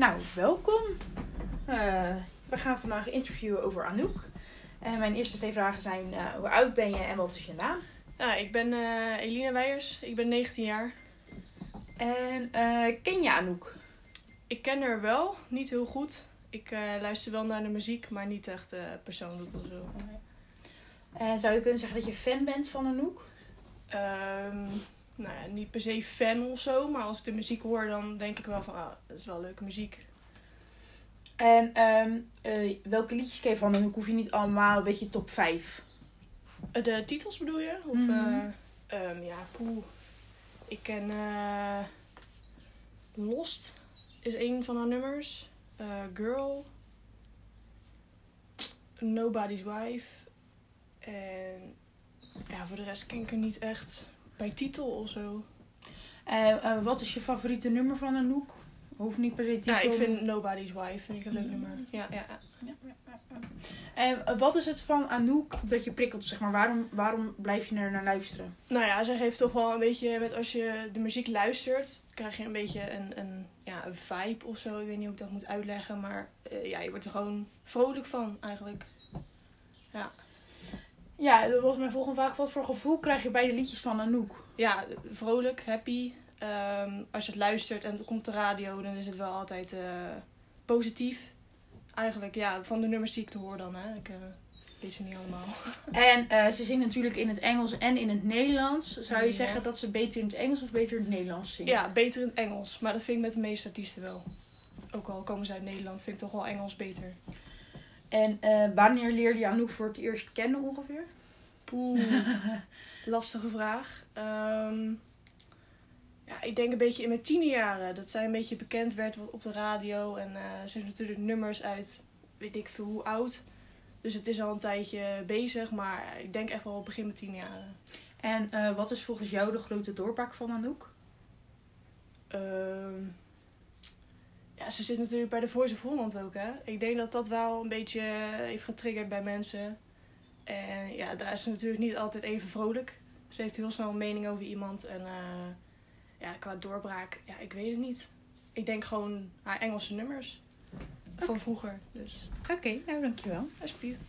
Nou, welkom. Eh, we gaan vandaag interviewen over Anouk. En mijn eerste twee vragen zijn: eh, hoe oud ben je en wat is je naam? Ja, ik ben eh Eline Weijers, ik ben 19 jaar. En eh, ken je Anouk? Ik ken haar wel, niet heel goed. Ik eh, luister wel naar de muziek, maar niet echt eh, persoonlijk of zo. En zou je kunnen zeggen dat je fan bent van Anouk? Ehm, nou ja, niet per se fan of zo, maar als ik de muziek hoor, dan denk ik wel van, ah, dat is wel leuke muziek. En ehm, eh, welke liedjes ken je van Anouk? Hoef je niet allemaal een beetje top 5? Eh, de titels bedoel je? Of, Mhm. eh, ehm, ja, poeh. Ik ken eh, Lost is een van haar nummers. Girl. Nobody's Wife. En ja, voor de rest ken ik er niet echt bij titel of zo. En eh, wat is je favoriete nummer van Anouk? Hoeft niet per se titel. Ja, ik vind Nobody's Wife vind ik een leuk Mhm. nummer. Ja, ja, ja. En eh, wat is het van Anouk dat je prikkelt, zeg maar? Waarom, waarom blijf je er naar luisteren? Nou ja, zij geeft toch wel een beetje, met als je de muziek luistert, krijg je een beetje een, een, ja, een vibe of zo. Ik weet niet hoe ik dat moet uitleggen, maar eh, ja, je wordt er gewoon vrolijk van eigenlijk. Ja, dat was mijn volgende vraag. Wat voor gevoel krijg je bij de liedjes van Anouk? Ja, vrolijk, happy. Ehm, als je het luistert en het komt de radio, dan is het wel altijd eh, positief. Eigenlijk, ja, van de nummers die ik te hoor dan, hè. Ik eh, lees ze niet allemaal. En eh, ze zingt natuurlijk in het Engels en in het Nederlands. Zou je Ja. zeggen dat ze beter in het Engels of beter in het Nederlands zingt? Ja, beter in het Engels, maar dat vind ik met de meeste artiesten wel. Ook al komen ze uit Nederland, vind ik toch wel Engels beter. En eh, wanneer leerde je Anouk voor het eerst kennen ongeveer? Poeh, lastige vraag. Ehm, ja, ik denk een beetje in mijn tienerjaren. Dat zij een beetje bekend werd op de radio. En eh, ze heeft natuurlijk nummers uit weet ik veel hoe oud. Dus het is al een tijdje bezig. Maar ik denk echt wel op begin mijn tienerjaren. En eh, wat is volgens jou de grote doorbraak van Anouk? Ehm, ja, ze zit natuurlijk bij de Voice of Holland ook, hè. Ik denk dat dat wel een beetje heeft getriggerd bij mensen. En ja, daar is ze natuurlijk niet altijd even vrolijk. Ze heeft heel snel een mening over iemand. En eh, ja, qua doorbraak, ja, ik weet het niet. Ik denk gewoon haar Engelse nummers. Van vroeger, dus Oké, nou dankjewel. alsjeblieft.